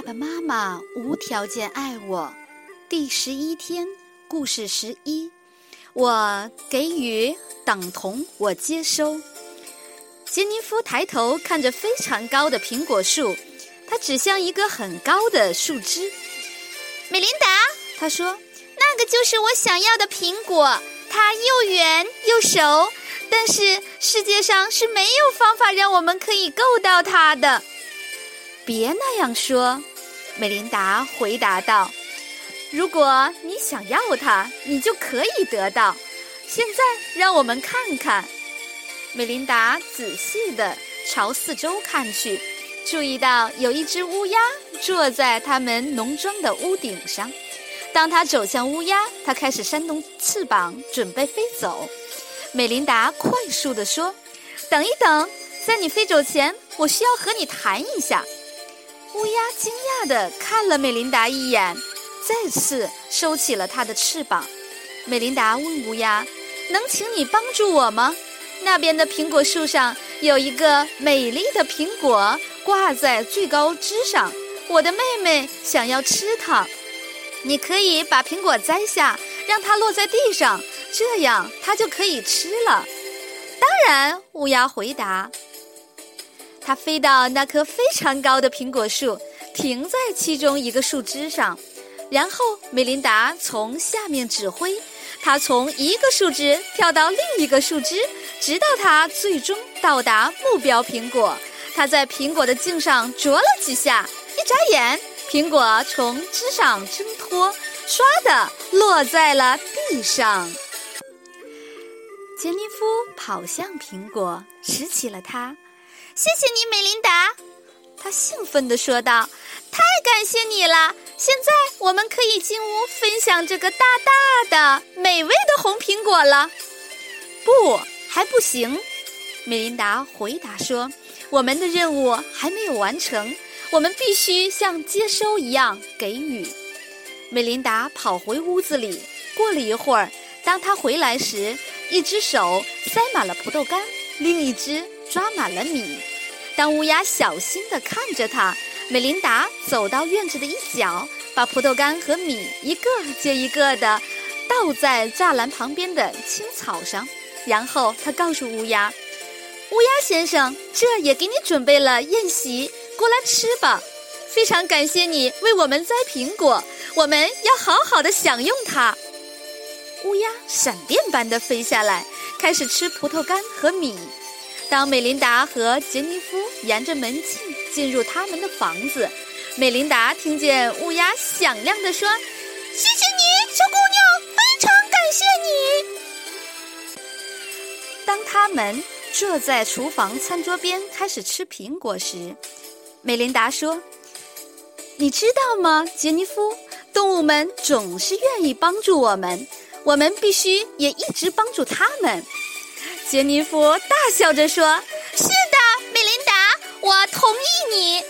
爸爸妈妈无条件爱我。第十一天，故事十一，我给予等同我接收。杰尼夫抬头看着非常高的苹果树，它指向一个很高的树枝。美琳达，他说：“那个就是我想要的苹果，它又圆又熟，但是世界上是没有方法让我们可以够到它的。”别那样说，美琳达回答道：“如果你想要它，你就可以得到。现在，让我们看看。”美琳达仔细地朝四周看去，注意到有一只乌鸦坐在他们农庄的屋顶上。当他走向乌鸦，他开始扇动翅膀，准备飞走。美琳达快速地说：“等一等，在你飞走前，我需要和你谈一下。”乌鸦惊讶地看了美琳达一眼，再次收起了它的翅膀。美琳达问乌鸦：“能请你帮助我吗？那边的苹果树上有一个美丽的苹果挂在最高枝上，我的妹妹想要吃它。你可以把苹果摘下，让它落在地上，这样它就可以吃了。”“当然。”乌鸦回答。它飞到那棵非常高的苹果树，停在其中一个树枝上，然后美琳达从下面指挥，它从一个树枝跳到另一个树枝，直到它最终到达目标苹果。它在苹果的茎上啄了几下，一眨眼，苹果从枝上挣脱，唰的落在了地上。杰尼夫跑向苹果，拾起了它。谢谢你，美琳达，他兴奋地说道：“太感谢你了！现在我们可以进屋分享这个大大的、美味的红苹果了。”不，还不行，美琳达回答说：“我们的任务还没有完成，我们必须像接收一样给予。”美琳达跑回屋子里，过了一会儿，当她回来时，一只手塞满了葡萄干，另一只抓满了米。当乌鸦小心地看着它，美琳达走到院子的一角，把葡萄干和米一个接一个地倒在栅栏旁边的青草上，然后她告诉乌鸦：“乌鸦先生，这也给你准备了宴席，过来吃吧。非常感谢你为我们摘苹果，我们要好好的享用它。”乌鸦闪电般地飞下来，开始吃葡萄干和米。当美琳达和杰尼夫沿着门径进入他们的房子，美琳达听见乌鸦响亮地说：“谢谢你，小姑娘，非常感谢你。”当他们坐在厨房餐桌边开始吃苹果时，美琳达说：“你知道吗，杰尼夫？动物们总是愿意帮助我们，我们必须也一直帮助他们。”杰尼夫大笑着说：“是的，美琳达，我同意你。”